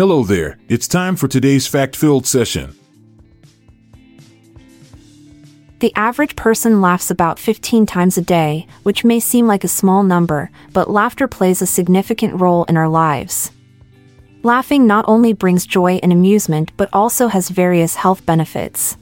Hello there. It's time for today's fact filled session. The average person laughs about 15 times a day, which may seem like a small number, but laughter plays a significant role in our lives. Laughing not only brings joy and amusement but also has various health benefits.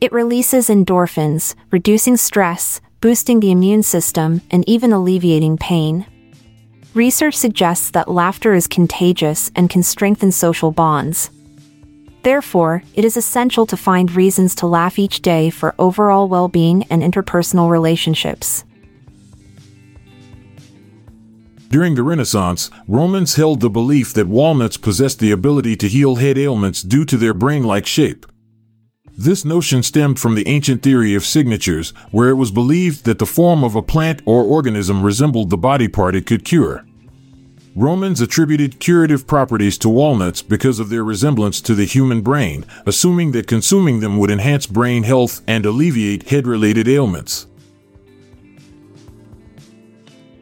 It releases endorphins, reducing stress, boosting the immune system, and even alleviating pain. Research suggests that laughter is contagious and can strengthen social bonds. Therefore, it is essential to find reasons to laugh each day for overall well being and interpersonal relationships. During the Renaissance, Romans held the belief that walnuts possessed the ability to heal head ailments due to their brain like shape. This notion stemmed from the ancient theory of signatures, where it was believed that the form of a plant or organism resembled the body part it could cure. Romans attributed curative properties to walnuts because of their resemblance to the human brain, assuming that consuming them would enhance brain health and alleviate head related ailments.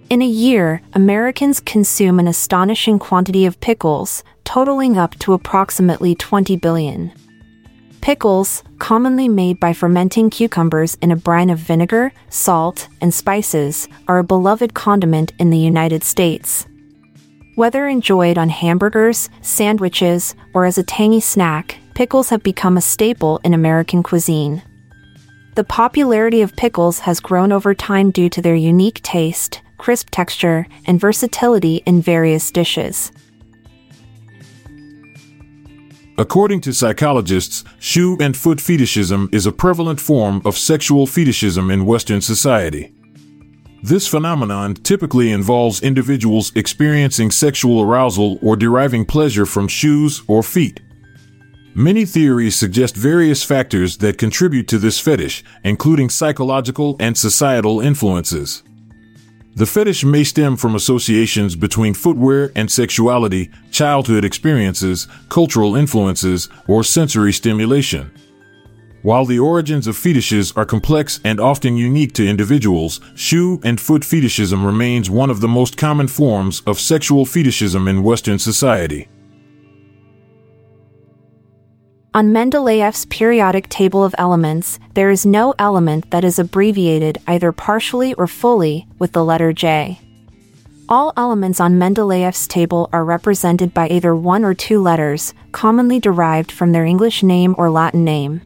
In a year, Americans consume an astonishing quantity of pickles, totaling up to approximately 20 billion. Pickles, commonly made by fermenting cucumbers in a brine of vinegar, salt, and spices, are a beloved condiment in the United States. Whether enjoyed on hamburgers, sandwiches, or as a tangy snack, pickles have become a staple in American cuisine. The popularity of pickles has grown over time due to their unique taste, crisp texture, and versatility in various dishes. According to psychologists, shoe and foot fetishism is a prevalent form of sexual fetishism in Western society. This phenomenon typically involves individuals experiencing sexual arousal or deriving pleasure from shoes or feet. Many theories suggest various factors that contribute to this fetish, including psychological and societal influences. The fetish may stem from associations between footwear and sexuality, childhood experiences, cultural influences, or sensory stimulation. While the origins of fetishes are complex and often unique to individuals, shoe and foot fetishism remains one of the most common forms of sexual fetishism in Western society. On Mendeleev's periodic table of elements, there is no element that is abbreviated either partially or fully with the letter J. All elements on Mendeleev's table are represented by either one or two letters, commonly derived from their English name or Latin name.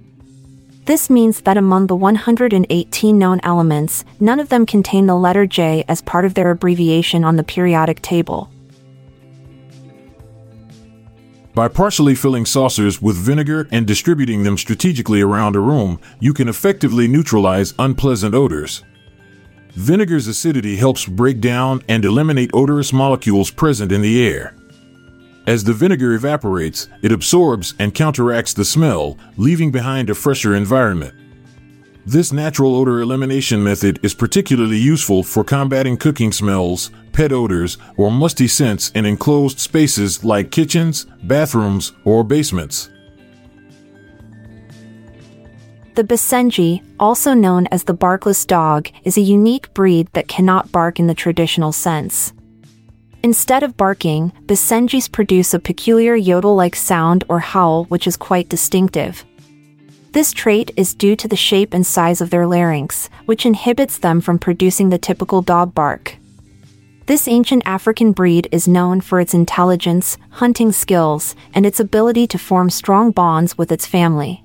This means that among the 118 known elements, none of them contain the letter J as part of their abbreviation on the periodic table. By partially filling saucers with vinegar and distributing them strategically around a room, you can effectively neutralize unpleasant odors. Vinegar's acidity helps break down and eliminate odorous molecules present in the air. As the vinegar evaporates, it absorbs and counteracts the smell, leaving behind a fresher environment. This natural odor elimination method is particularly useful for combating cooking smells, pet odors, or musty scents in enclosed spaces like kitchens, bathrooms, or basements. The Basenji, also known as the barkless dog, is a unique breed that cannot bark in the traditional sense. Instead of barking, Basenjis produce a peculiar yodel like sound or howl which is quite distinctive. This trait is due to the shape and size of their larynx, which inhibits them from producing the typical dog bark. This ancient African breed is known for its intelligence, hunting skills, and its ability to form strong bonds with its family.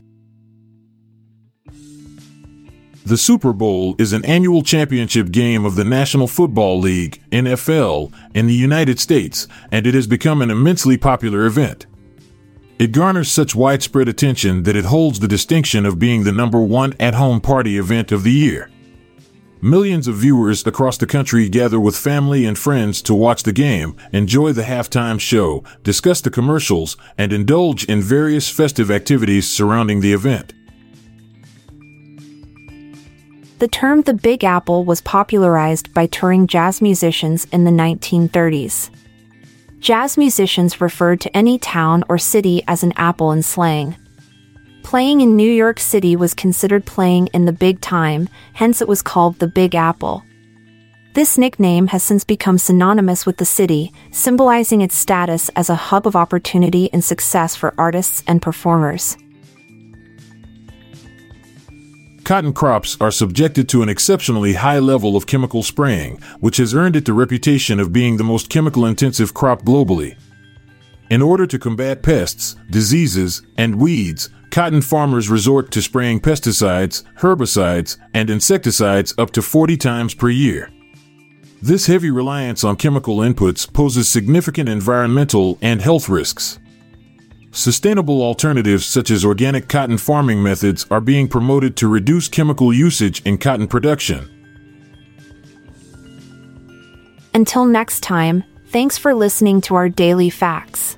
The Super Bowl is an annual championship game of the National Football League, NFL, in the United States, and it has become an immensely popular event. It garners such widespread attention that it holds the distinction of being the number one at home party event of the year. Millions of viewers across the country gather with family and friends to watch the game, enjoy the halftime show, discuss the commercials, and indulge in various festive activities surrounding the event. The term the Big Apple was popularized by touring jazz musicians in the 1930s. Jazz musicians referred to any town or city as an apple in slang. Playing in New York City was considered playing in the big time, hence it was called the Big Apple. This nickname has since become synonymous with the city, symbolizing its status as a hub of opportunity and success for artists and performers. Cotton crops are subjected to an exceptionally high level of chemical spraying, which has earned it the reputation of being the most chemical intensive crop globally. In order to combat pests, diseases, and weeds, cotton farmers resort to spraying pesticides, herbicides, and insecticides up to 40 times per year. This heavy reliance on chemical inputs poses significant environmental and health risks. Sustainable alternatives such as organic cotton farming methods are being promoted to reduce chemical usage in cotton production. Until next time, thanks for listening to our daily facts.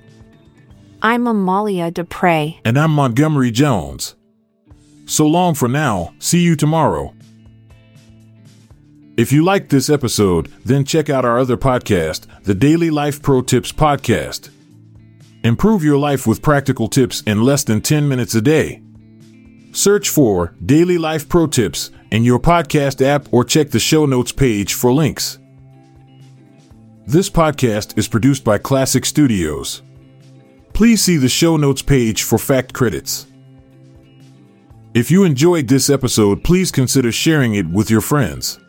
I'm Amalia Dupre. And I'm Montgomery Jones. So long for now, see you tomorrow. If you liked this episode, then check out our other podcast, the Daily Life Pro Tips Podcast. Improve your life with practical tips in less than 10 minutes a day. Search for Daily Life Pro Tips in your podcast app or check the show notes page for links. This podcast is produced by Klassic Studios. Please see the show notes page for fact credits. If you enjoyed this episode, please consider sharing it with your friends.